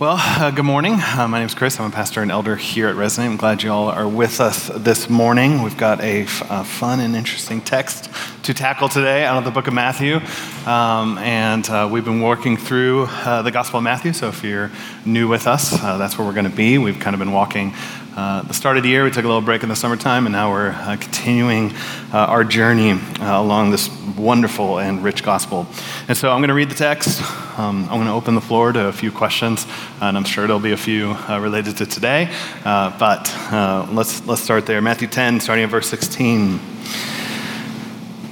Well, uh, good morning. Uh, my name is Chris. I'm a pastor and elder here at Resonate. I'm glad you all are with us this morning. We've got a, f- a fun and interesting text to tackle today out of the book of Matthew. Um, and uh, we've been working through uh, the Gospel of Matthew. So if you're new with us, uh, that's where we're going to be. We've kind of been walking uh, the start of the year, we took a little break in the summertime, and now we're uh, continuing uh, our journey uh, along this wonderful and rich gospel. And so I'm going to read the text. Um, I'm going to open the floor to a few questions, and I'm sure there'll be a few uh, related to today. But let's, let's start there. Matthew 10, starting at verse 16.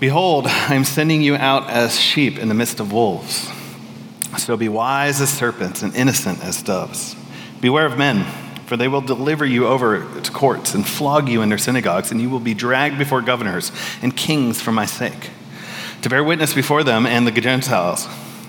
Behold, I am sending you out as sheep in the midst of wolves. So be wise as serpents and innocent as doves. Beware of men for they will deliver you over to courts and flog you in their synagogues, and you will be dragged before governors and kings for my sake, to bear witness before them and the Gentiles.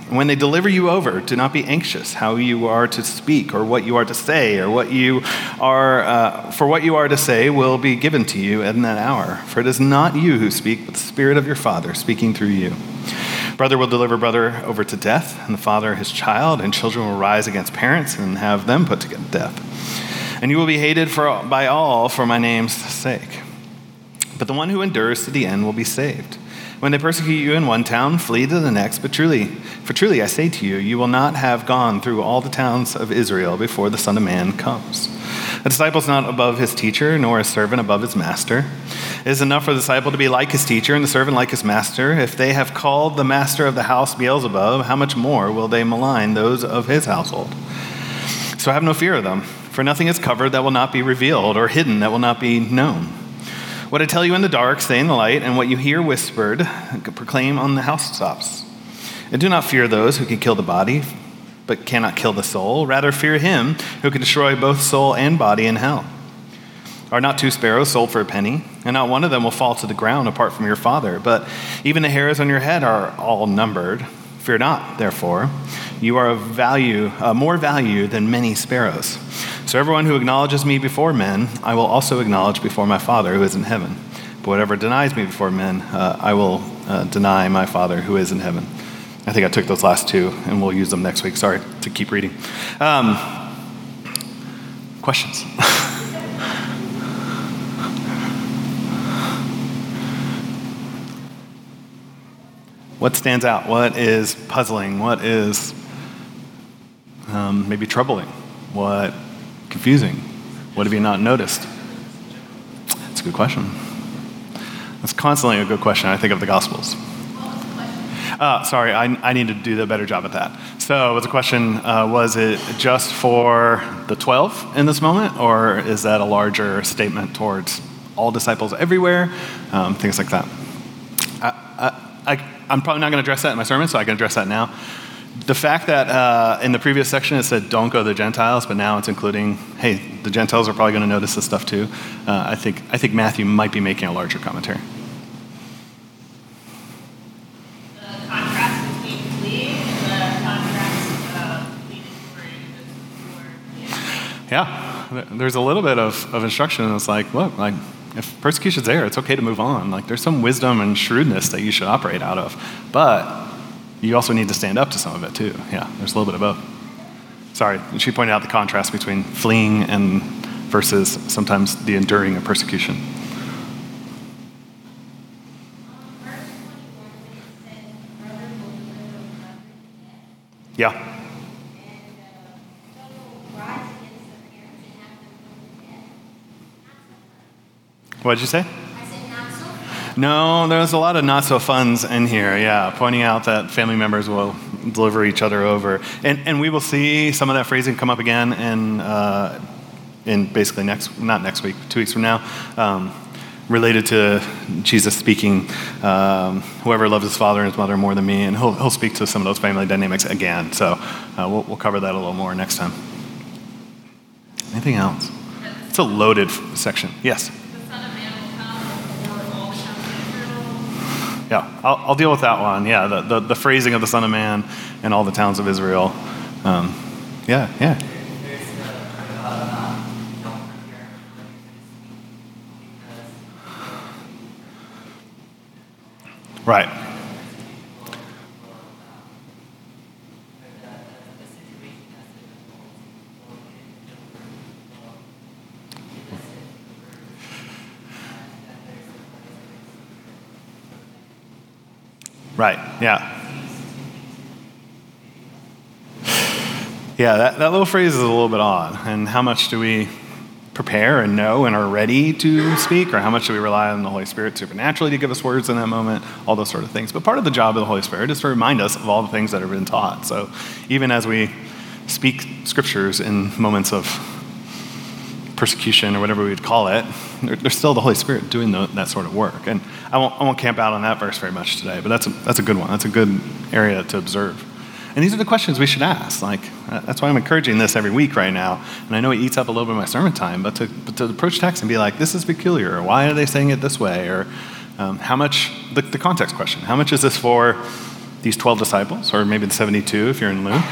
When they deliver you over, do not be anxious how you are to speak or what you are to say, or what you are, uh, for what you are to say will be given to you in that hour. For it is not you who speak, but the Spirit of your Father speaking through you. Brother will deliver brother over to death, and the father his child, and children will rise against parents and have them put to death and you will be hated for, by all for my name's sake. But the one who endures to the end will be saved. When they persecute you in one town, flee to the next. But truly, for truly I say to you, you will not have gone through all the towns of Israel before the Son of Man comes. A disciple is not above his teacher, nor a servant above his master. It is enough for the disciple to be like his teacher and the servant like his master. If they have called the master of the house Beelzebub, how much more will they malign those of his household? So have no fear of them. For nothing is covered that will not be revealed, or hidden that will not be known. What I tell you in the dark, say in the light, and what you hear whispered, proclaim on the housetops. And do not fear those who can kill the body, but cannot kill the soul. Rather, fear him who can destroy both soul and body in hell. Are not two sparrows sold for a penny? And not one of them will fall to the ground apart from your Father. But even the hairs on your head are all numbered. Fear not, therefore. You are of value, uh, more value than many sparrows. So everyone who acknowledges me before men, I will also acknowledge before my Father who is in heaven. But whatever denies me before men, uh, I will uh, deny my Father who is in heaven. I think I took those last two, and we'll use them next week. Sorry to keep reading. Um, questions? what stands out? What is puzzling? What is um, maybe troubling? What confusing? What have you not noticed? That's a good question. That's constantly a good question, I think, of the Gospels. Uh, sorry, I, I need to do a better job at that. So, was the question uh, was it just for the 12 in this moment, or is that a larger statement towards all disciples everywhere? Um, things like that. I, I'm probably not going to address that in my sermon, so I can address that now the fact that uh, in the previous section it said don't go to the Gentiles, but now it's including, hey, the Gentiles are probably going to notice this stuff too. Uh, I think I think Matthew might be making a larger commentary. Yeah, there's a little bit of, of instruction, and it's like, look, like if persecution's there, it's okay to move on. Like there's some wisdom and shrewdness that you should operate out of, but you also need to stand up to some of it too. Yeah, there's a little bit of both. Sorry, she pointed out the contrast between fleeing and versus sometimes the enduring of persecution. Yeah. What did you say? I say not so. No, there's a lot of not so funs in here, yeah, pointing out that family members will deliver each other over. And, and we will see some of that phrasing come up again in, uh, in basically next, not next week, two weeks from now, um, related to Jesus speaking, um, whoever loves his father and his mother more than me, and he'll, he'll speak to some of those family dynamics again. So uh, we'll, we'll cover that a little more next time. Anything else? It's a loaded section. Yes? Yeah, I'll, I'll, deal with that one. Yeah, the, the, the, phrasing of the Son of Man and all the towns of Israel. Um, yeah, yeah. Right. Right, yeah. Yeah, that, that little phrase is a little bit odd. And how much do we prepare and know and are ready to speak, or how much do we rely on the Holy Spirit supernaturally to give us words in that moment, all those sort of things. But part of the job of the Holy Spirit is to remind us of all the things that have been taught. So even as we speak scriptures in moments of persecution or whatever we'd call it, there's still the Holy Spirit doing the, that sort of work. And I won't, I won't camp out on that verse very much today, but that's a, that's a good one. That's a good area to observe. And these are the questions we should ask. Like, that's why I'm encouraging this every week right now. And I know it eats up a little bit of my sermon time, but to, but to approach text and be like, this is peculiar, why are they saying it this way? Or um, how much, the, the context question, how much is this for these 12 disciples, or maybe the 72 if you're in Luke?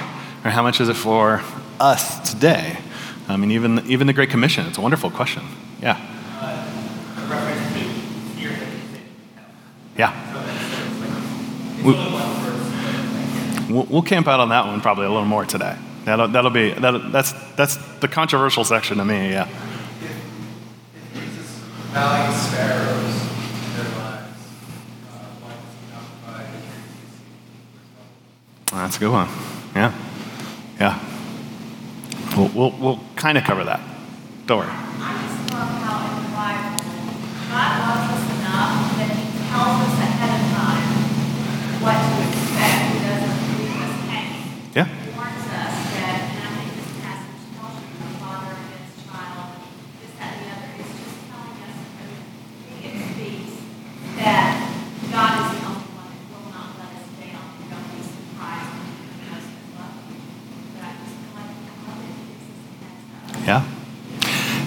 Or how much is it for us today? I mean, even, even the Great Commission, it's a wonderful question. Yeah. Yeah. We, We'll, we'll, camp out on that one probably a little more today. That'll, that'll be, that'll, that's, that's the controversial section to me, yeah. That's a good one. Yeah. Yeah. We'll, we'll, we'll kind of cover that. Don't worry.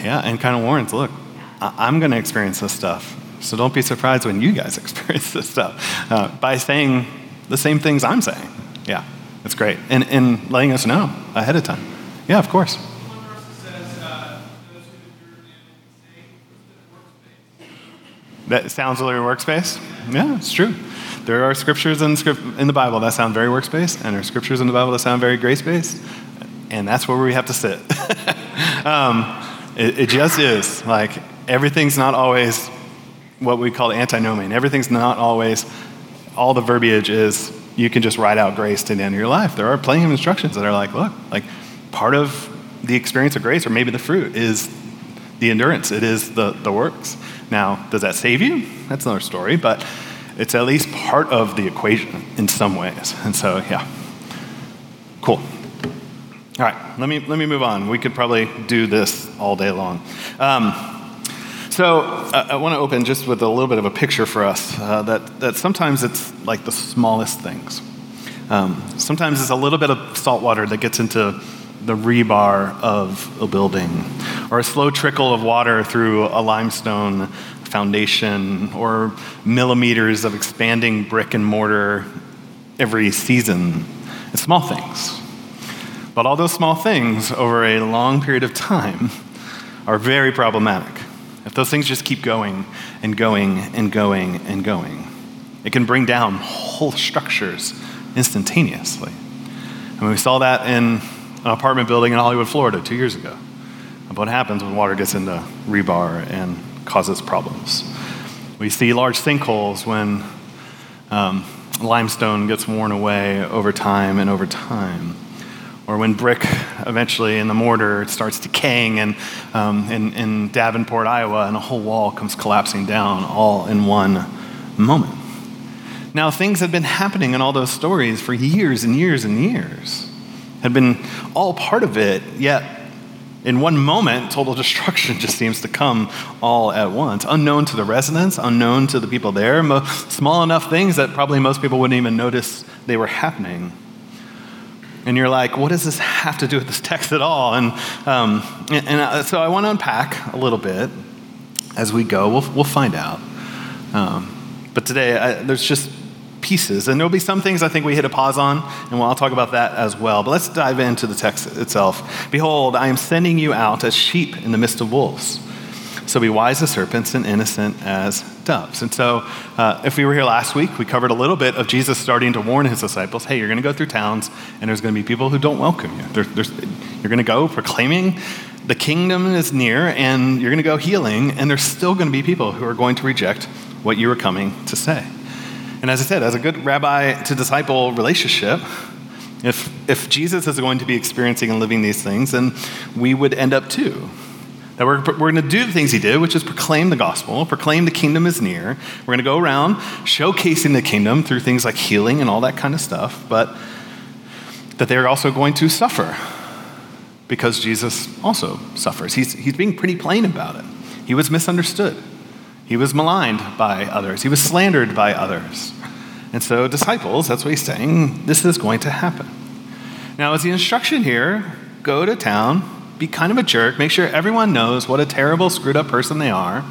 Yeah, and kind of warns look, I- am going to experience this stuff. So don't be surprised when you guys experience this stuff uh, by saying the same things I'm saying. Yeah, that's great. And, and letting us know ahead of time. Yeah, of course. That sounds like works-based? Yeah, it's true. There are scriptures in, in the Bible that sound very works-based, and there are scriptures in the Bible that sound very grace based, and that's where we have to sit. um, it, it just is. Like, everything's not always what we call antinomian. Everything's not always, all the verbiage is you can just write out grace to the end of your life. There are plenty of instructions that are like, look, like part of the experience of grace, or maybe the fruit, is the endurance, it is the, the works. Now, does that save you? That's another story, but it's at least part of the equation in some ways. And so, yeah. Cool. Let me, let me move on. We could probably do this all day long. Um, so uh, I want to open just with a little bit of a picture for us uh, that, that sometimes it's like the smallest things. Um, sometimes it's a little bit of salt water that gets into the rebar of a building, or a slow trickle of water through a limestone foundation, or millimeters of expanding brick and mortar every season. It's small things. But all those small things over a long period of time are very problematic. If those things just keep going and going and going and going, it can bring down whole structures instantaneously. And we saw that in an apartment building in Hollywood, Florida, two years ago. What happens when water gets into rebar and causes problems. We see large sinkholes when um, limestone gets worn away over time and over time or when brick eventually in the mortar starts decaying and, um, in, in Davenport, Iowa, and a whole wall comes collapsing down all in one moment. Now, things had been happening in all those stories for years and years and years, had been all part of it, yet in one moment, total destruction just seems to come all at once, unknown to the residents, unknown to the people there, small enough things that probably most people wouldn't even notice they were happening and you're like, what does this have to do with this text at all? And, um, and, and uh, so I want to unpack a little bit as we go. We'll, we'll find out. Um, but today, I, there's just pieces, and there'll be some things I think we hit a pause on, and I'll talk about that as well. But let's dive into the text itself. Behold, I am sending you out as sheep in the midst of wolves. So be wise as serpents and innocent as doves. And so, uh, if we were here last week, we covered a little bit of Jesus starting to warn his disciples hey, you're going to go through towns, and there's going to be people who don't welcome you. There, you're going to go proclaiming the kingdom is near, and you're going to go healing, and there's still going to be people who are going to reject what you were coming to say. And as I said, as a good rabbi to disciple relationship, if, if Jesus is going to be experiencing and living these things, then we would end up too. That we're, we're going to do the things he did, which is proclaim the gospel, proclaim the kingdom is near. We're going to go around showcasing the kingdom through things like healing and all that kind of stuff, but that they're also going to suffer because Jesus also suffers. He's, he's being pretty plain about it. He was misunderstood, he was maligned by others, he was slandered by others. And so, disciples, that's what he's saying, this is going to happen. Now, as the instruction here, go to town, be kind of a jerk, make sure everyone knows what a terrible, screwed up person they are,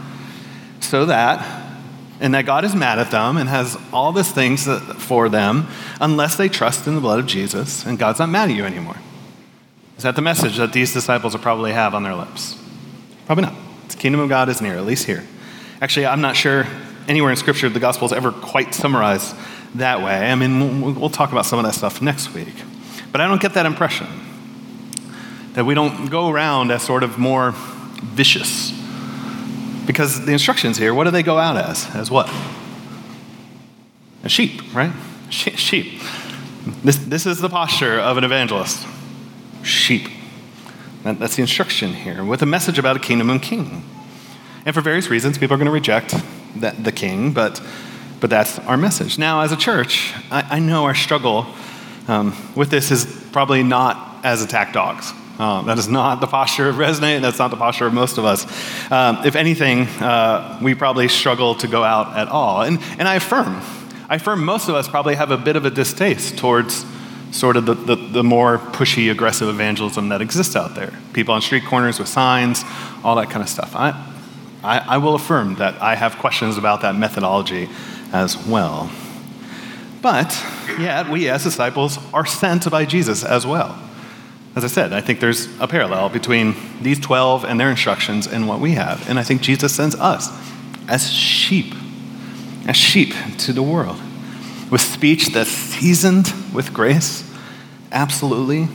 so that, and that God is mad at them and has all these things for them unless they trust in the blood of Jesus, and God's not mad at you anymore. Is that the message that these disciples will probably have on their lips? Probably not. The kingdom of God is near, at least here. Actually, I'm not sure anywhere in Scripture the Gospels ever quite summarize that way. I mean, we'll talk about some of that stuff next week. But I don't get that impression that we don't go around as sort of more vicious. Because the instructions here, what do they go out as? As what? As sheep, right? Sheep. This, this is the posture of an evangelist sheep. That's the instruction here, with a message about a kingdom and king. And for various reasons, people are going to reject that, the king, but, but that's our message. Now, as a church, I, I know our struggle um, with this is probably not as attack dogs. Um, that is not the posture of Resonate, that's not the posture of most of us. Um, if anything, uh, we probably struggle to go out at all. And, and I affirm, I affirm most of us probably have a bit of a distaste towards sort of the, the, the, more pushy, aggressive evangelism that exists out there. People on street corners with signs, all that kind of stuff. I, I, I will affirm that I have questions about that methodology as well. But yet, we as disciples are sent by Jesus as well. As I said, I think there's a parallel between these 12 and their instructions and what we have. And I think Jesus sends us as sheep, as sheep to the world with speech that's seasoned with grace? Absolutely.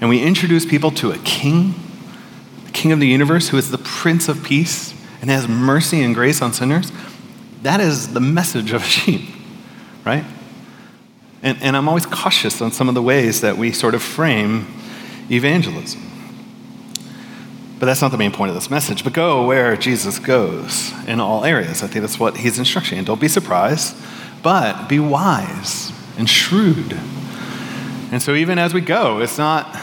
And we introduce people to a king, the king of the universe, who is the prince of peace and has mercy and grace on sinners. That is the message of a sheep, right? And, and I'm always cautious on some of the ways that we sort of frame evangelism. But that's not the main point of this message. But go where Jesus goes in all areas. I think that's what he's instructing. And don't be surprised but be wise and shrewd. And so, even as we go, it's not,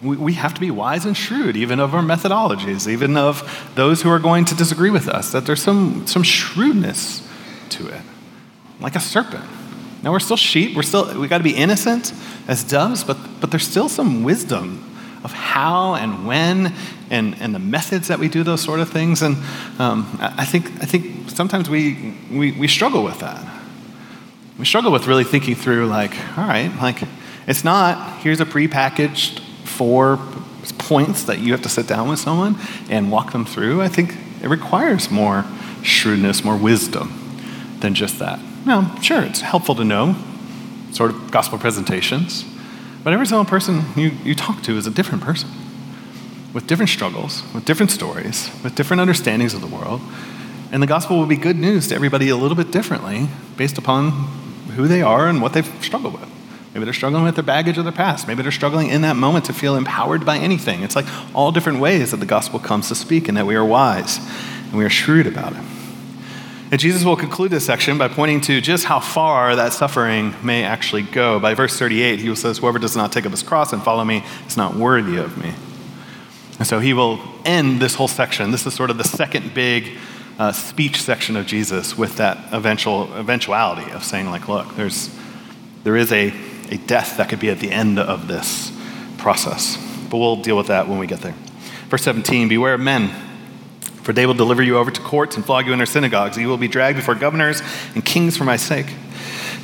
we, we have to be wise and shrewd, even of our methodologies, even of those who are going to disagree with us, that there's some, some shrewdness to it, like a serpent. Now, we're still sheep, we're still, we got to be innocent as doves, but, but there's still some wisdom of how and when and, and the methods that we do those sort of things. And um, I, think, I think sometimes we, we, we struggle with that we struggle with really thinking through, like, all right, like, it's not, here's a prepackaged four points that you have to sit down with someone and walk them through. I think it requires more shrewdness, more wisdom than just that. Now, sure, it's helpful to know sort of gospel presentations, but every single person you, you talk to is a different person with different struggles, with different stories, with different understandings of the world. And the gospel will be good news to everybody a little bit differently based upon who they are and what they've struggled with. Maybe they're struggling with their baggage of their past. Maybe they're struggling in that moment to feel empowered by anything. It's like all different ways that the gospel comes to speak and that we are wise and we are shrewd about it. And Jesus will conclude this section by pointing to just how far that suffering may actually go. By verse 38, he says, Whoever does not take up his cross and follow me is not worthy of me. And so he will end this whole section. This is sort of the second big uh, speech section of Jesus with that eventual eventuality of saying, like, look, there's there is a, a death that could be at the end of this process. But we'll deal with that when we get there. Verse 17, beware of men, for they will deliver you over to courts and flog you in their synagogues. You will be dragged before governors and kings for my sake,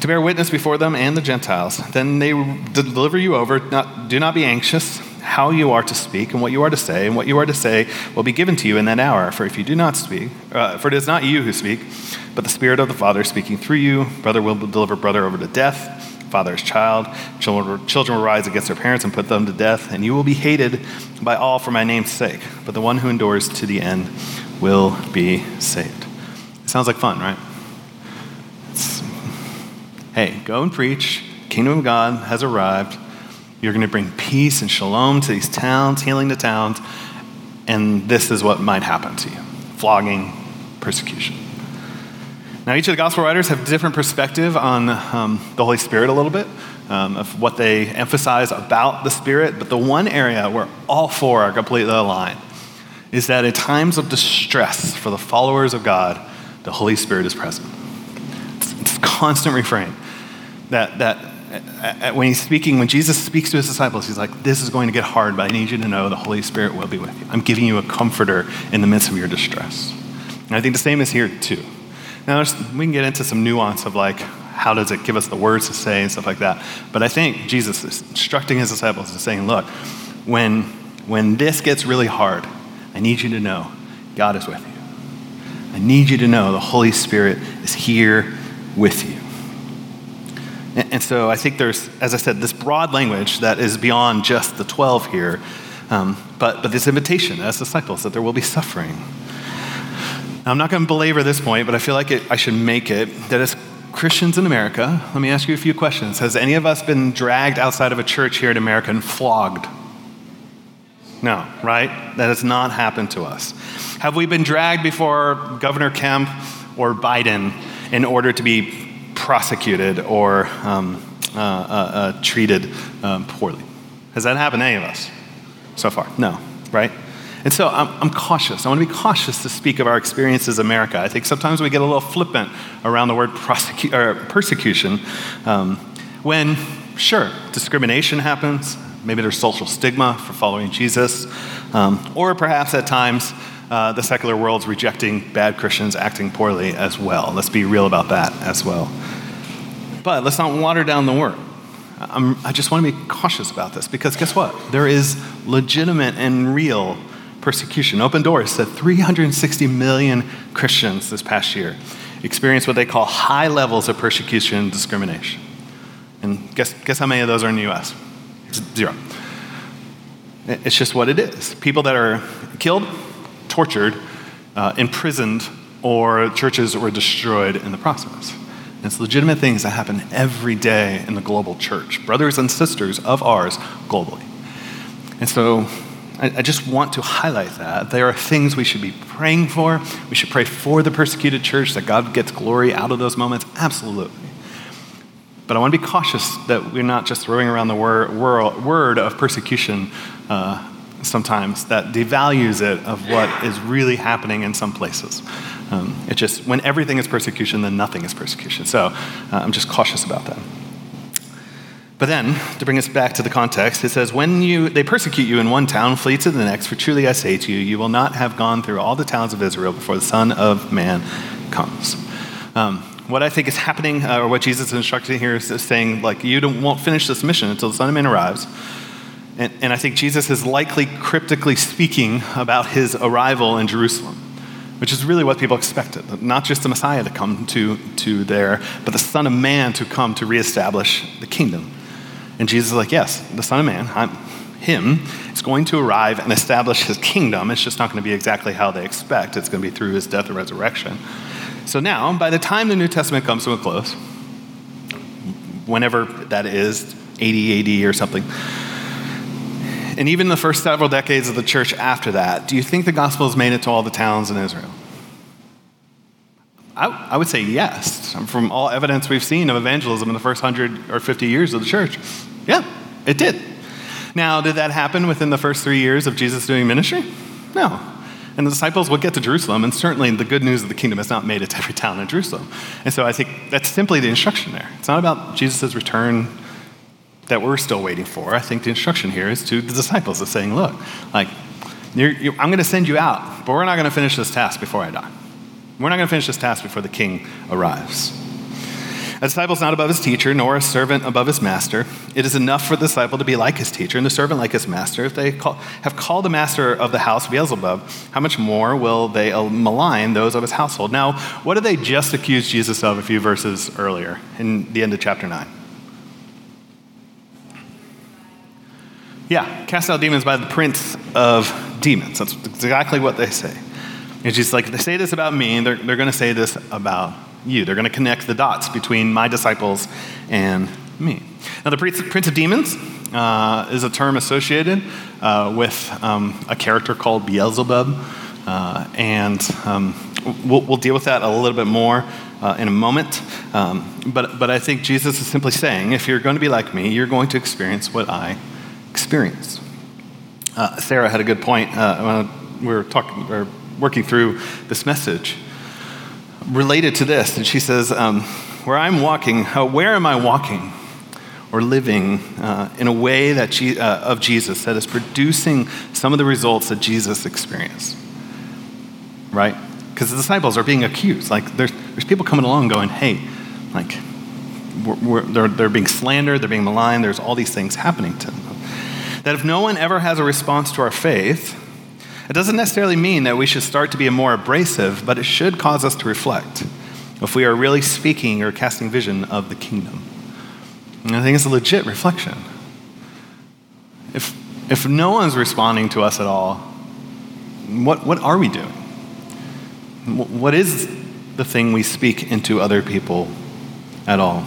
to bear witness before them and the Gentiles. Then they will deliver you over. Not, do not be anxious how you are to speak and what you are to say, and what you are to say will be given to you in that hour. For if you do not speak, uh, for it is not you who speak, but the Spirit of the Father speaking through you. Brother will deliver brother over to death, father's child. Children, children will rise against their parents and put them to death, and you will be hated by all for my name's sake. But the one who endures to the end will be saved. It sounds like fun, right? It's hey, go and preach. Kingdom of God has arrived. You're going to bring peace and shalom to these towns, healing the towns, and this is what might happen to you flogging, persecution. Now, each of the gospel writers have different perspective on um, the Holy Spirit a little bit, um, of what they emphasize about the Spirit, but the one area where all four are completely aligned is that in times of distress for the followers of God, the Holy Spirit is present. It's, it's a constant refrain that, that when he's speaking, when Jesus speaks to his disciples, he's like, This is going to get hard, but I need you to know the Holy Spirit will be with you. I'm giving you a comforter in the midst of your distress. And I think the same is here too. Now, we can get into some nuance of like, how does it give us the words to say and stuff like that. But I think Jesus is instructing his disciples and saying, look, when, when this gets really hard, I need you to know God is with you. I need you to know the Holy Spirit is here with you. And, and so I think there's, as I said, this broad language that is beyond just the 12 here, um, but, but this invitation as disciples that there will be suffering now, I'm not going to belabor this point, but I feel like it, I should make it that as Christians in America, let me ask you a few questions. Has any of us been dragged outside of a church here in America and flogged? No, right? That has not happened to us. Have we been dragged before Governor Kemp or Biden in order to be prosecuted or um, uh, uh, uh, treated um, poorly? Has that happened to any of us so far? No, right? And so I'm, I'm, cautious. I want to be cautious to speak of our experiences in America. I think sometimes we get a little flippant around the word prosecu- persecution um, when, sure, discrimination happens. Maybe there's social stigma for following Jesus. Um, or perhaps at times uh, the secular world's rejecting bad Christians acting poorly as well. Let's be real about that as well. But let's not water down the word. I'm, i just want to be cautious about this because guess what? There is legitimate and real persecution. Open Doors said 360 million Christians this past year experienced what they call high levels of persecution and discrimination. And guess, guess how many of those are in the US? Zero. It's just what it is. People that are killed, tortured, uh, imprisoned, or churches were destroyed in the process. And it's legitimate things that happen every day in the global church, brothers and sisters of ours globally. And so I, I just want to highlight that. There are things we should be praying for. We should pray for the persecuted church, that God gets glory out of those moments. Absolutely. But I want to be cautious that we're not just throwing around the word, word of persecution uh, sometimes that devalues it of what is really happening in some places. Um, it just, when everything is persecution, then nothing is persecution. So uh, I'm just cautious about that. But then, to bring us back to the context, it says, When you, they persecute you in one town, flee to the next, for truly I say to you, you will not have gone through all the towns of Israel before the Son of Man comes. Um, what I think is happening, uh, or what Jesus is instructing here, is saying, like, you won't finish this mission until the Son of Man arrives. And, and I think Jesus is likely cryptically speaking about his arrival in Jerusalem which is really what people expected. Not just the Messiah to come to, to there, but the Son of Man to come to reestablish the kingdom. And Jesus is like, Yes, the Son of Man, I'm, him, is going to arrive and establish his kingdom. It's just not going to be exactly how they expect, it's going to be through his death and resurrection. So now, by the time the New Testament comes to a close, whenever that is, 80 AD or something, and even the first several decades of the church after that, do you think the gospel has made it to all the towns in Israel? I, I, would say yes. From all evidence we've seen of evangelism in the first 100 or 50 years of the church, yeah, it did. Now, did that happen within the first three years of Jesus doing ministry? No. And the disciples would get to Jerusalem, and certainly the good news of the kingdom has not made it to every town in Jerusalem. And so I think that's simply the instruction there. It's not about Jesus' return that we're still waiting for. I think the instruction here is to the disciples of saying, look, like, you're, you're, I'm going to send you out, but we're not going to finish this task before I die. We're not going to finish this task before the king arrives. A disciple is not above his teacher, nor a servant above his master. It is enough for the disciple to be like his teacher and the servant like his master. If they call, have called the master of the house Beelzebub, how much more will they malign those of his household? Now, what did they just accuse Jesus of a few verses earlier in the end of chapter 9? Yeah, cast out demons by the prince of demons. That's exactly what they say. It's she's like, they say this about me, they're, they're going to say this about you. They're going to connect the dots between my disciples and me. Now, the Prince of Demons uh, is a term associated uh, with um, a character called Beelzebub. Uh, and um, we'll, we'll, deal with that a little bit more uh, in a moment. Um, but, but I think Jesus is simply saying if you're going to be like me, you're going to experience what I experience. Uh, Sarah had a good point uh, when we were talking or working through this message related to this. And she says, um, Where I'm walking, where am I walking? or living uh, in a way that Je- uh, of Jesus that is producing some of the results that Jesus experienced. Right? Because the disciples are being accused. Like, there's, there's people coming along going, hey, like, we're, we're, they're, they're being slandered, they're being maligned, there's all these things happening to them. That if no one ever has a response to our faith, it doesn't necessarily mean that we should start to be more abrasive, but it should cause us to reflect if we are really speaking or casting vision of the kingdom. And I think it's a legit reflection. If, if no one's responding to us at all, what, what are we doing? What is the thing we speak into other people at all?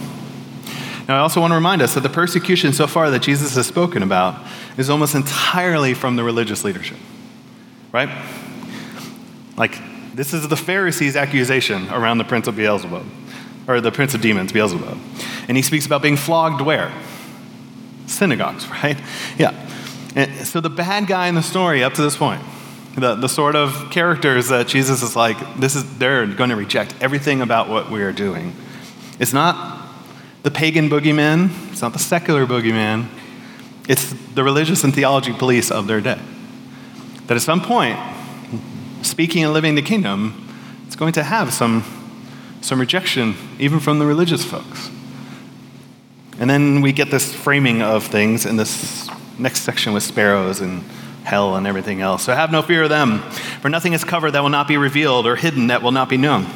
Now, I also want to remind us that the persecution so far that Jesus has spoken about is almost entirely from the religious leadership, right? Like, this is the Pharisees' accusation around the prince of Beelzebub, or the prince of demons, Beelzebub. And he speaks about being flogged where? Synagogues, right? Yeah. And so the bad guy in the story up to this point, the, the sort of characters that Jesus is like, this is, they're going to reject everything about what we are doing. It's not the pagan boogeyman, it's not the secular boogeyman, it's the religious and theology police of their day. That at some point, speaking and living the kingdom, it's going to have some, some rejection, even from the religious folks. And then we get this framing of things in this next section with sparrows and hell and everything else. So have no fear of them, for nothing is covered that will not be revealed, or hidden that will not be known.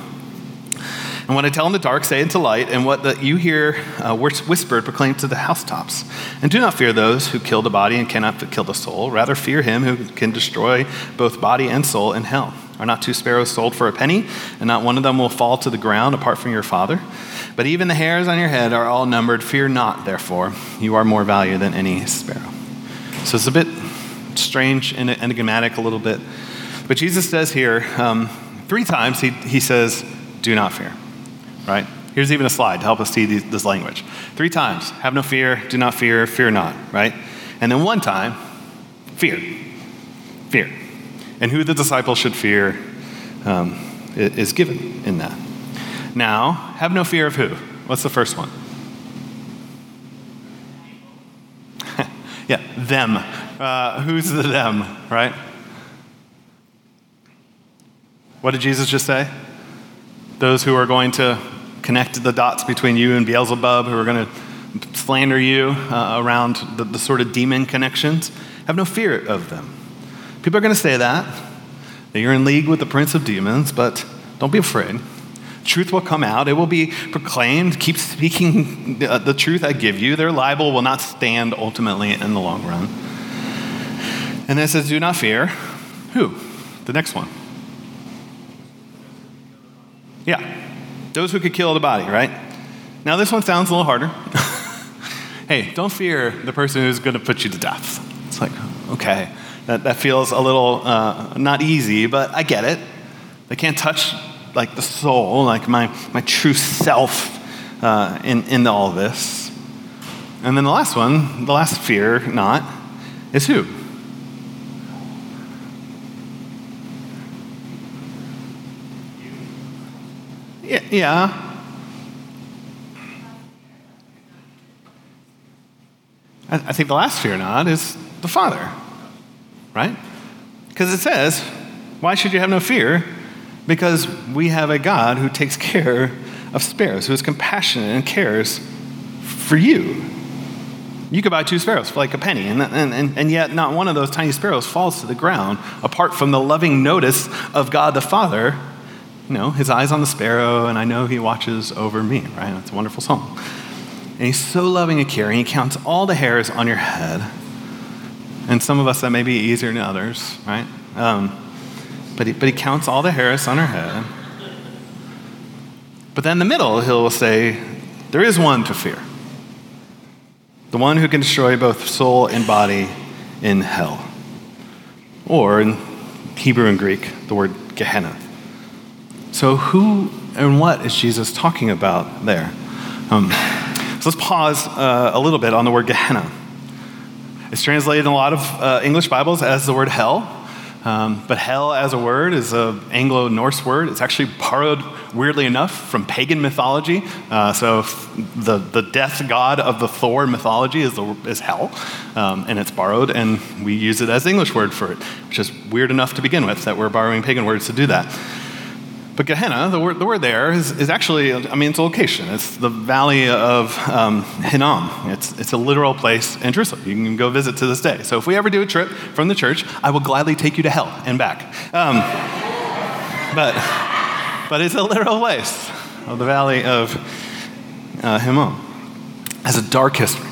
And what I tell in the dark, say into light, and what the, you hear uh, whispered, proclaim to the housetops. And do not fear those who kill the body and cannot kill the soul. Rather, fear him who can destroy both body and soul in hell. Are not two sparrows sold for a penny, and not one of them will fall to the ground apart from your Father? But even the hairs on your head are all numbered. Fear not, therefore. You are more value than any sparrow. So it's a bit strange and enigmatic, a little bit. But Jesus says here, um, three times, he, he says, Do not fear. Right? Here's even a slide to help us see this language. Three times, have no fear, do not fear, fear not, right? And then one time, fear. Fear. And who the disciples should fear um, is given in that. Now, have no fear of who? What's the first one? yeah, them. Uh, who's the them, right? What did Jesus just say? Those who are going to connect the dots between you and Beelzebub, who are going to slander you uh, around the, the sort of demon connections. Have no fear of them. People are going to say that, that you're in league with the prince of demons, but don't be afraid. Truth will come out. It will be proclaimed. Keep speaking the, the truth I give you. Their libel will not stand ultimately in the long run. And then it says, Do not fear. Who? The next one. Yeah. Those who could kill the body, right? Now, this one sounds a little harder. hey, don't fear the person who's going to put you to death. It's like, okay, that, that feels a little uh, not easy, but I get it. They can't touch like the soul, like my, my true self uh, in, in all this. And then the last one, the last fear not, is who? Yeah. I, think the last fear not is the Father, right? Because it says, why should you have no fear? Because we have a God who takes care of sparrows, who is compassionate and cares for you. You could buy two sparrows for like a penny, and, and, and, yet not one of those tiny sparrows falls to the ground apart from the loving notice of God the Father. You know, his eyes on the sparrow, and I know he watches over me, right? That's a wonderful song. And he's so loving and caring, he counts all the hairs on your head. And some of us that may be easier than others, right? Um, but he, but he counts all the hairs on her head. But then in the middle, he'll say, There is one to fear the one who can destroy both soul and body in hell. Or in Hebrew and Greek, the word Gehenna. So, who and what is Jesus talking about there? Um, so, let's pause uh, a little bit on the word Gehenna. It's translated in a lot of uh, English Bibles as the word hell. Um, but hell as a word is an Anglo Norse word. It's actually borrowed, weirdly enough, from pagan mythology. Uh, so the, the death god of the Thor mythology is, the, is hell, um, and it's borrowed, and we use it as English word for it, which is weird enough to begin with that we're borrowing pagan words to do that. But Gehenna, the word, the word there is, is actually, I mean, it's a location. It's the valley of um, Hinnom. It's, it's a literal place in Jerusalem. You can go visit to this day. So if we ever do a trip from the church, I will gladly take you to hell and back. Um, but, but it's a literal place of the valley of uh, Hinnom. Has a dark history.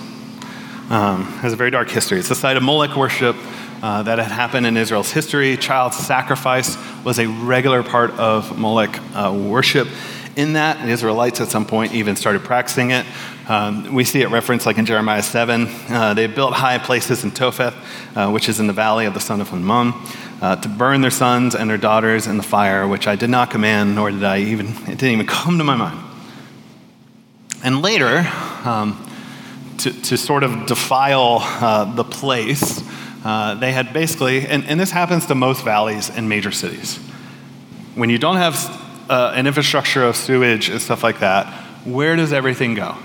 Um, has a very dark history. It's the site of Molech worship uh, that had happened in Israel's history. Child sacrifice was a regular part of Molech uh, worship. In that, the Israelites at some point even started practicing it. Um, we see it referenced like in Jeremiah 7. Uh, they built high places in Topheth, uh, which is in the valley of the son of Hinnom, uh, to burn their sons and their daughters in the fire, which I did not command, nor did I even, it didn't even come to my mind. And later, um, to, to, sort of defile uh, the place, uh, they had basically, and, and, this happens to most valleys in major cities. When you don't have uh, an infrastructure of sewage and stuff like that, where does everything go?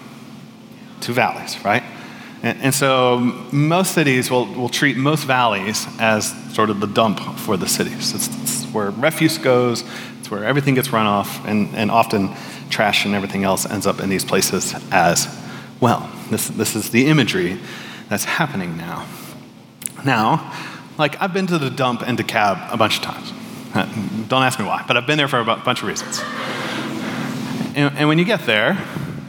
To valleys, right? And, and so most cities will, will treat most valleys as sort of the dump for the cities. It's, it's where refuse goes, it's where everything gets run off, and, and often trash and everything else ends up in these places as well. This, this is the imagery that's happening now now, like I've been to the dump and DeKalb a bunch of times. Uh, don't ask me why, but I've been there for a bunch of reasons. And, and when you get there,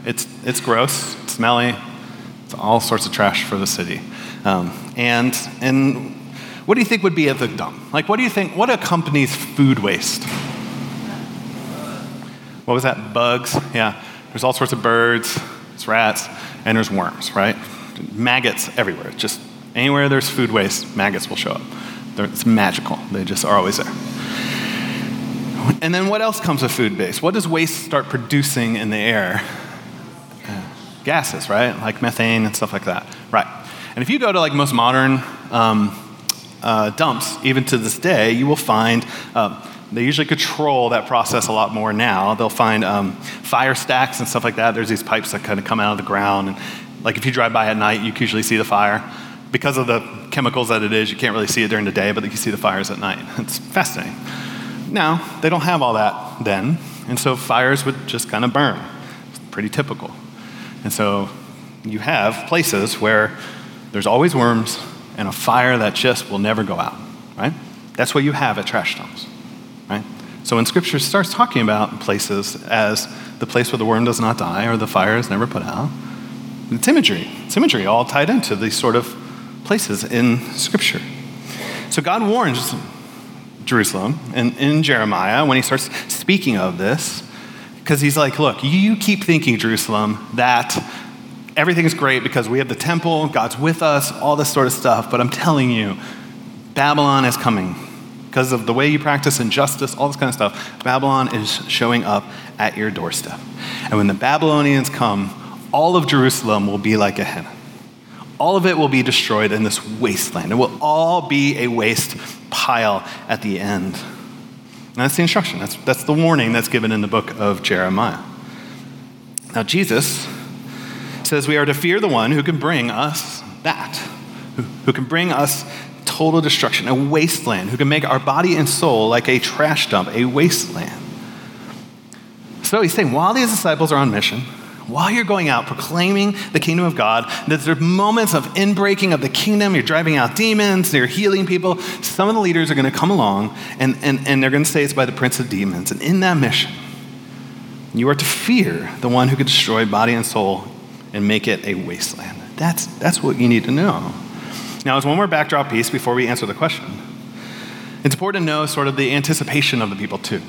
it's, it's gross, it's smelly, it's all sorts of trash for the city. Um, and, and what do you think would be at the dump? Like, what do you think, what accompanies food waste? What was that? Bugs? Yeah. There's all sorts of birds, there's rats, and there's worms, right? Maggots everywhere. Just Anywhere there's food waste, maggots will show up. They're, it's magical. They just are always there. And then what else comes with food waste? What does waste start producing in the air? Uh, gases, right? Like methane and stuff like that. Right. And if you go to like most modern um, uh, dumps, even to this day, you will find uh, they usually control that process a lot more now. They'll find um, fire stacks and stuff like that. There's these pipes that kind of come out of the ground. And like if you drive by at night, you usually see the fire because of the chemicals that it is, you can't really see it during the day, but you can see the fires at night. It's fascinating. Now, they don't have all that then, and so fires would just kind of burn. It's pretty typical. And so you have places where there's always worms and a fire that just will never go out, right? That's what you have at trash dumps, right? So when scripture starts talking about places as the place where the worm does not die or the fire is never put out, it's imagery. It's imagery all tied into these sort of places in Scripture. So God warns Jerusalem and in Jeremiah when he starts speaking of this, because he's like, look, you keep thinking, Jerusalem, that everything's great because we have the temple, God's with us, all this sort of stuff, but I'm telling you, Babylon is coming. Because of the way you practice injustice, all this kind of stuff, Babylon is showing up at your doorstep. And when the Babylonians come, all of Jerusalem will be like a hen all of it will be destroyed in this wasteland. It will all be a waste pile at the end. And that's the instruction. That's, that's the warning that's given in the book of Jeremiah. Now, Jesus says we are to fear the one who can bring us that, who, who can bring us total destruction, a wasteland, who can make our body and soul like a trash dump, a wasteland. So he's saying, while these disciples are on mission, while you're going out proclaiming the kingdom of God, that there are moments of inbreaking of the kingdom, you're driving out demons, you're healing people, some of the leaders are going to come along and, and, and they're going to say it's by the prince of demons. And in that mission, you are to fear the one who could destroy body and soul and make it a wasteland. That's, that's what you need to know. Now, as one more backdrop piece before we answer the question, it's important to know sort of the anticipation of the people too.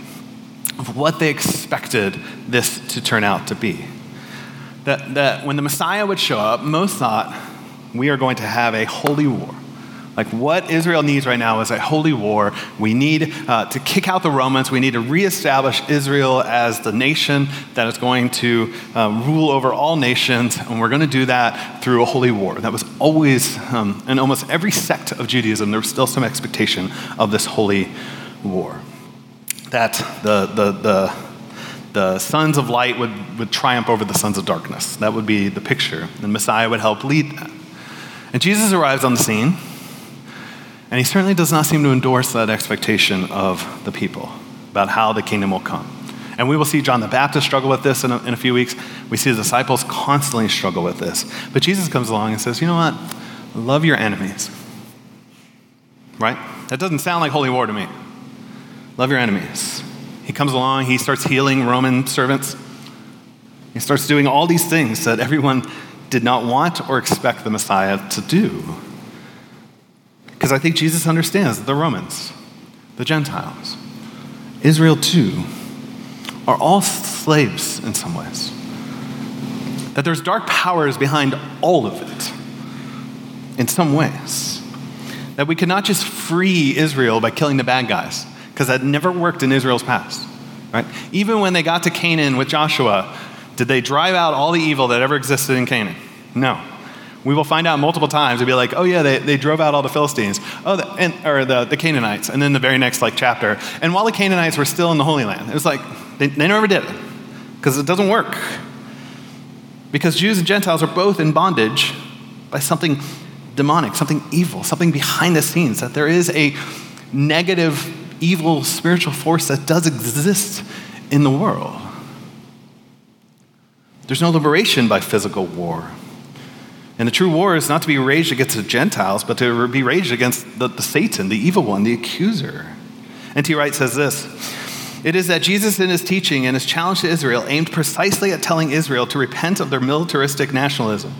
of what they expected this to turn out to be. That, that when the Messiah would show up, most thought we are going to have a holy war. Like what Israel needs right now is a holy war. We need uh, to kick out the Romans. We need to reestablish Israel as the nation that is going to uh, rule over all nations. And we're going to do that through a holy war. That was always, um, in almost every sect of Judaism, there was still some expectation of this holy war. That the, the, the, the sons of light would, would triumph over the sons of darkness. That would be the picture. And Messiah would help lead that. And Jesus arrives on the scene. And he certainly does not seem to endorse that expectation of the people about how the kingdom will come. And we will see John the Baptist struggle with this in a, in a few weeks. We see the disciples constantly struggle with this. But Jesus comes along and says, you know what? Love your enemies. Right? That doesn't sound like holy war to me. Love your enemies. He comes along, he starts healing Roman servants. He starts doing all these things that everyone did not want or expect the Messiah to do. Because I think Jesus understands that the Romans, the Gentiles, Israel too, are all slaves in some ways. That there's dark powers behind all of it in some ways. That we cannot just free Israel by killing the bad guys, because that never worked in Israel's past. Right? Even when they got to Canaan with Joshua, did they drive out all the evil that ever existed in Canaan? No. We will find out multiple times. It'll be like, oh yeah, they, they drove out all the Philistines, oh, the, and, or the, the Canaanites, and then the very next like chapter. And while the Canaanites were still in the Holy Land, it was like they, they never did it because it doesn't work. Because Jews and Gentiles are both in bondage by something demonic, something evil, something behind the scenes. That there is a negative, evil spiritual force that does exist in the world. There's no liberation by physical war. And the true war is not to be raged against the Gentiles, but to be raged against the, the Satan, the evil one, the accuser. N.T. Wright says this It is that Jesus, in his teaching and his challenge to Israel, aimed precisely at telling Israel to repent of their militaristic nationalism.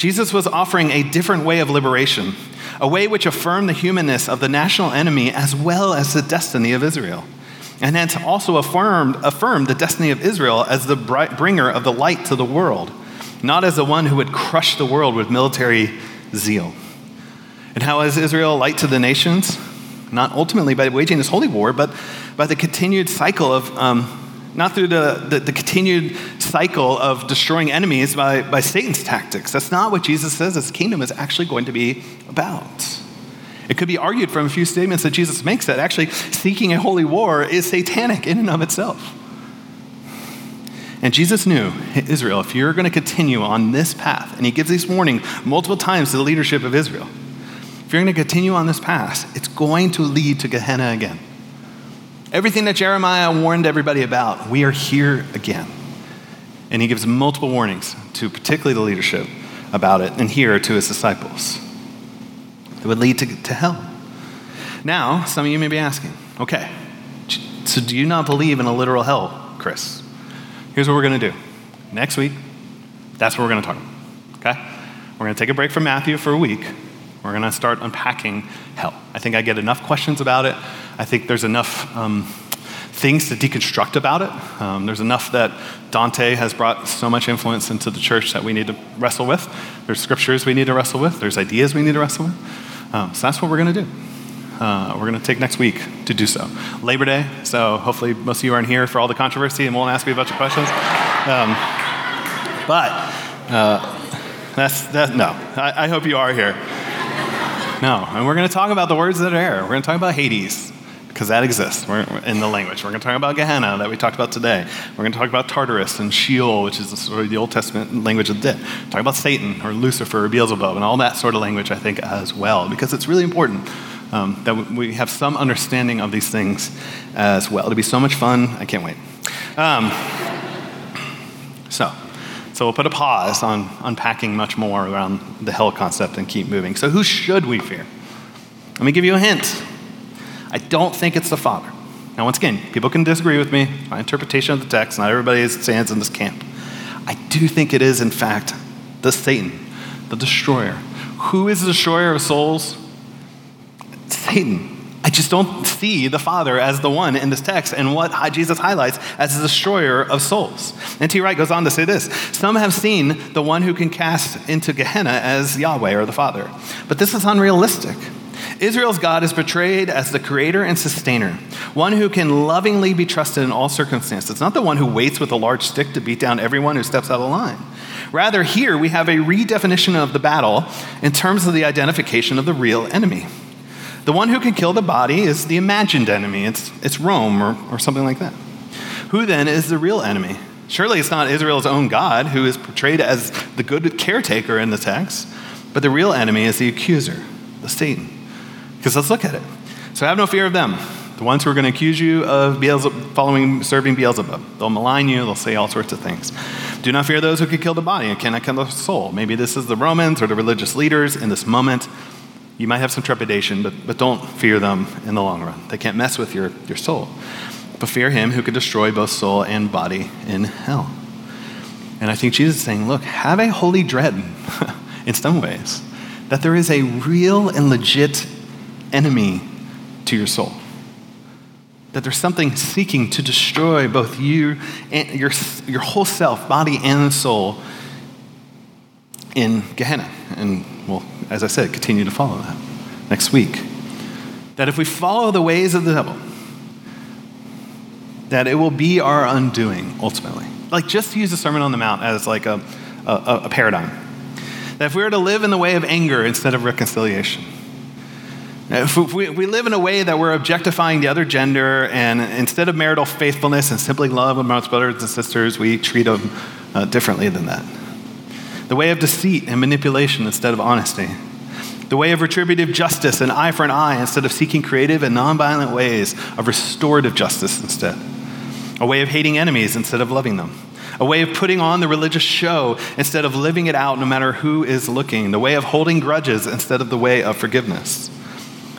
Jesus was offering a different way of liberation, a way which affirmed the humanness of the national enemy as well as the destiny of Israel, and hence also affirmed, affirmed the destiny of Israel as the bringer of the light to the world not as the one who would crush the world with military zeal. And how is Israel light to the nations? Not ultimately by waging this holy war, but by the continued cycle of, um, not through the, the, the, continued cycle of destroying enemies by, by Satan's tactics. That's not what Jesus says this kingdom is actually going to be about. It could be argued from a few statements that Jesus makes that actually seeking a holy war is satanic in and of itself. And Jesus knew, Israel, if you're going to continue on this path, and he gives this warning multiple times to the leadership of Israel, if you're going to continue on this path, it's going to lead to Gehenna again. Everything that Jeremiah warned everybody about, we are here again. And he gives multiple warnings to particularly the leadership about it, and here to his disciples. It would lead to, to hell. Now, some of you may be asking, okay, so do you not believe in a literal hell, Chris? Here's what we're going to do. Next week, that's what we're going to talk about. Okay? We're going to take a break from Matthew for a week. We're going to start unpacking hell. I think I get enough questions about it. I think there's enough um, things to deconstruct about it. Um, there's enough that Dante has brought so much influence into the church that we need to wrestle with. There's scriptures we need to wrestle with. There's ideas we need to wrestle with. Um, so that's what we're going to do. Uh, we're going to take next week to do so. Labor Day, so hopefully most of you aren't here for all the controversy and won't ask me a bunch of questions. Um, but uh, that's that. No, I, I, hope you are here. No, and we're going to talk about the words that are there. We're going to talk about Hades because that exists we're, in the language. We're going to talk about Gehenna that we talked about today. We're going to talk about Tartarus and Sheol, which is the, sort of the Old Testament language of dead. Talk about Satan or Lucifer or Beelzebub and all that sort of language, I think, as well, because it's really important um, that we have some understanding of these things as well. It'll be so much fun. I can't wait. Um, so, so we'll put a pause on unpacking much more around the hell concept and keep moving. So, who should we fear? Let me give you a hint. I don't think it's the Father. Now, once again, people can disagree with me. My interpretation of the text, not everybody stands in this camp. I do think it is, in fact, the Satan, the destroyer. Who is the destroyer of souls? Satan. I just don't see the Father as the one in this text and what Jesus highlights as the destroyer of souls. N.T. Wright goes on to say this Some have seen the one who can cast into Gehenna as Yahweh or the Father, but this is unrealistic. Israel's God is portrayed as the creator and sustainer, one who can lovingly be trusted in all circumstances, not the one who waits with a large stick to beat down everyone who steps out of line. Rather, here we have a redefinition of the battle in terms of the identification of the real enemy. The one who can kill the body is the imagined enemy. It's, it's Rome or, or something like that. Who then is the real enemy? Surely it's not Israel's own God, who is portrayed as the good caretaker in the text, but the real enemy is the accuser, the Satan. Because let's look at it. So have no fear of them, the ones who are going to accuse you of Beelzebub, following, serving Beelzebub. They'll malign you, they'll say all sorts of things. Do not fear those who could kill the body and cannot kill the soul. Maybe this is the Romans or the religious leaders in this moment you might have some trepidation, but, but don't fear them in the long run. They can't mess with your, your soul. But fear him who could destroy both soul and body in hell. And I think Jesus is saying, look, have a holy dread in some ways, that there is a real and legit enemy to your soul. That there's something seeking to destroy both you and your, your whole self, body and soul, in Gehenna. And we'll, as I said, continue to follow that next week. That if we follow the ways of the devil, that it will be our undoing ultimately. Like just use the Sermon on the Mount as like a, a, a paradigm. That if we were to live in the way of anger instead of reconciliation, if we, we live in a way that we're objectifying the other gender, and instead of marital faithfulness and simply love amongst brothers and sisters, we treat them uh, differently than that the way of deceit and manipulation instead of honesty, the way of retributive justice, an eye for an eye, instead of seeking creative and nonviolent ways of restorative justice instead, a way of hating enemies instead of loving them, a way of putting on the religious show instead of living it out no matter who is looking, the way of holding grudges instead of the way of forgiveness.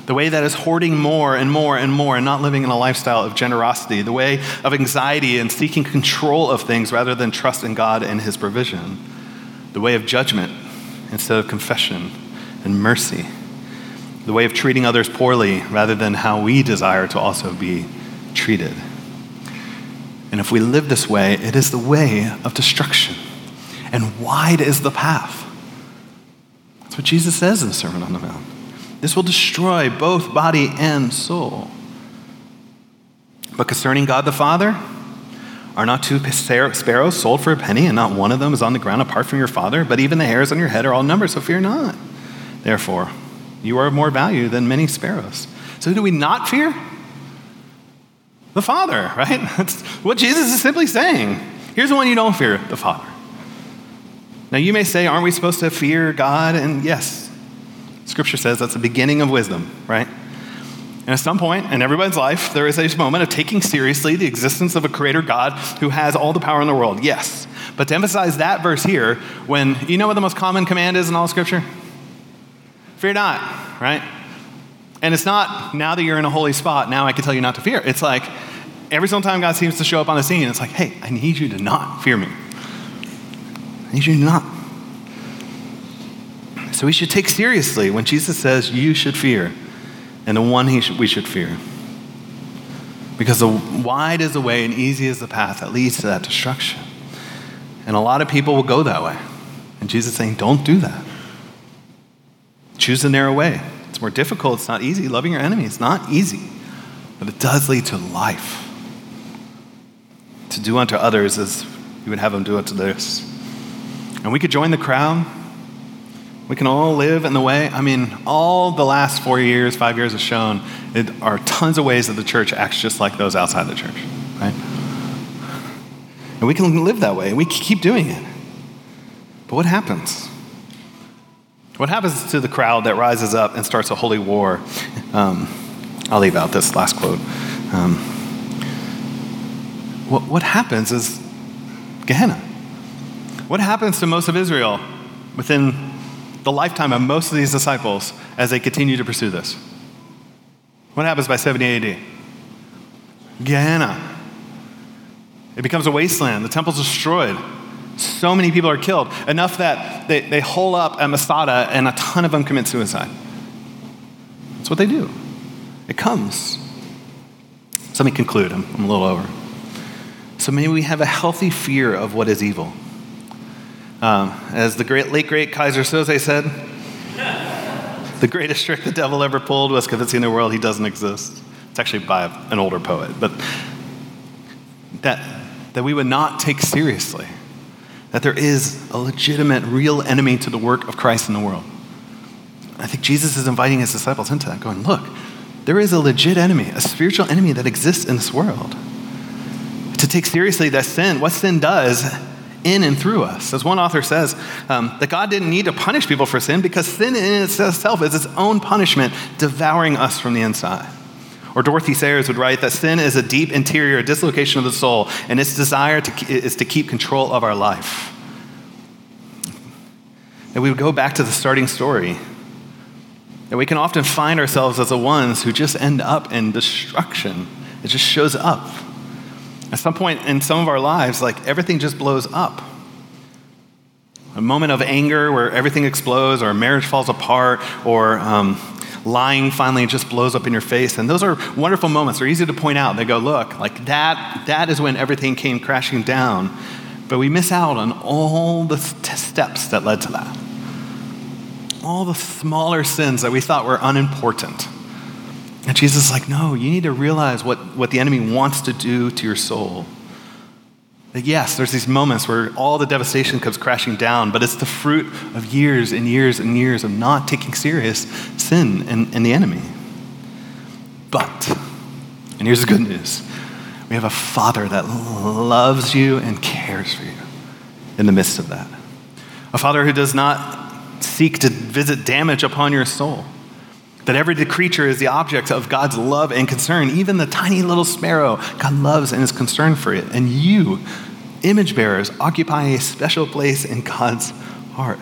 The way that is hoarding more and more and more and not living in a lifestyle of generosity. The way of anxiety and seeking control of things rather than trust in God and His provision the way of judgment instead of confession and mercy, the way of treating others poorly rather than how we desire to also be treated. And if we live this way, it is the way of destruction. And wide is the path. That's what Jesus says in the Sermon on the Mount. This will destroy both body and soul. But concerning God the Father, are not two sparrows sold for a penny, and not one of them is on the ground apart from your Father? But even the hairs on your head are all numbered, so fear not. Therefore, you are of more value than many sparrows. So, do we not fear? The Father, right? That's what Jesus is simply saying. Here's the one you don't fear the Father. Now, you may say, aren't we supposed to fear God? And yes, Scripture says that's the beginning of wisdom, right? And at some point in everybody's life, there is a moment of taking seriously the existence of a creator God who has all the power in the world. Yes. But to emphasize that verse here, when you know what the most common command is in all scripture? Fear not, right? And it's not now that you're in a holy spot, now I can tell you not to fear. It's like every single time God seems to show up on the scene, it's like, hey, I need you to not fear me. I need you to not. So we should take seriously when Jesus says you should fear and the one sh- we should fear. Because the wide is the way and easy is the path that leads to that destruction. And a lot of people will go that way. And Jesus is saying, don't do that. Choose the narrow way. It's more difficult, it's not easy. Loving your enemy is not easy, but it does lead to life. To do unto others as you would have them do unto theirs. And we could join the crowd we can all live in the way. I mean, all the last four years, five years have shown it are tons of ways that the church acts just like those outside the church, right? And we can live that way, and we keep doing it. But what happens? What happens to the crowd that rises up and starts a holy war? Um, I'll leave out this last quote. Um, what, what happens is Gehenna. What happens to most of Israel within the lifetime of most of these disciples as they continue to pursue this. What happens by 70 AD? Gehenna. It becomes a wasteland. The temple's destroyed. So many people are killed, enough that they, they hole up at Masada and a ton of them commit suicide. That's what they do. It comes. So let me conclude. I'm, I'm a little over. So maybe we have a healthy fear of what is evil. Um, as the great, late great Keyser Söze said, the greatest trick the devil ever pulled was convincing the world he doesn't exist. It's actually by an older poet, but that, that we would not take seriously that there is a legitimate, real enemy to the work of Christ in the world. I think Jesus is inviting his disciples into that, going, look, there is a legit enemy, a spiritual enemy that exists in this world. To take seriously that sin, what sin does in and through us. As one author says, um, that God didn't need to punish people for sin because sin in itself is its own punishment, devouring us from the inside. Or Dorothy Sayers would write that sin is a deep interior dislocation of the soul, and its desire to, is to keep control of our life. And we would go back to the starting story. That we can often find ourselves as the ones who just end up in destruction. It just shows up. At some point in some of our lives, like everything just blows up. A moment of anger where everything explodes, or a marriage falls apart, or um, lying finally just blows up in your face. And those are wonderful moments. They're easy to point out. They go, look, like that, that is when everything came crashing down. But we miss out on all the steps that led to that. All the smaller sins that we thought were unimportant. And Jesus is like, no, you need to realize what, what the enemy wants to do to your soul. That yes, there's these moments where all the devastation comes crashing down, but it's the fruit of years and years and years of not taking serious sin and, and the enemy. But, and here's the good news we have a Father that loves you and cares for you in the midst of that. A Father who does not seek to visit damage upon your soul. That every creature is the object of God's love and concern. Even the tiny little sparrow, God loves and is concerned for it. And you, image bearers, occupy a special place in God's heart.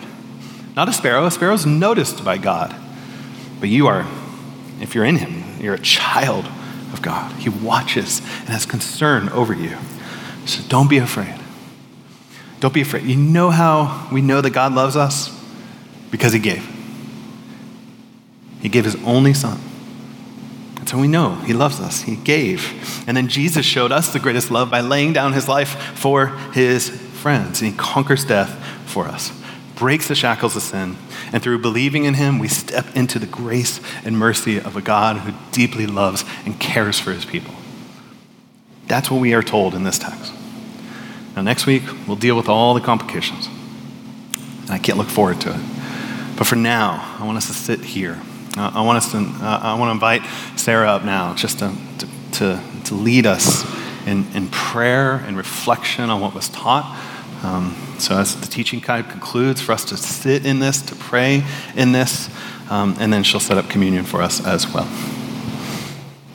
Not a sparrow, a sparrow is noticed by God. But you are, if you're in Him, you're a child of God. He watches and has concern over you. So don't be afraid. Don't be afraid. You know how we know that God loves us? Because He gave. He gave His only Son. That's how we know He loves us. He gave. And then Jesus showed us the greatest love by laying down His life for His friends. And He conquers death for us, breaks the shackles of sin, and through believing in him, we step into the grace and mercy of a God who deeply loves and cares for his people. That's what we are told in this text. Now, next week, we'll deal with all the complications. And I can't look forward to it. But for now, I want us to sit here. Uh, I want us to, uh, I want to invite Sarah up now just to, to, to, lead us in, in prayer and reflection on what was taught. Um, so, as the teaching guide concludes, for us to sit in this, to pray in this, um, and then she'll set up communion for us as well.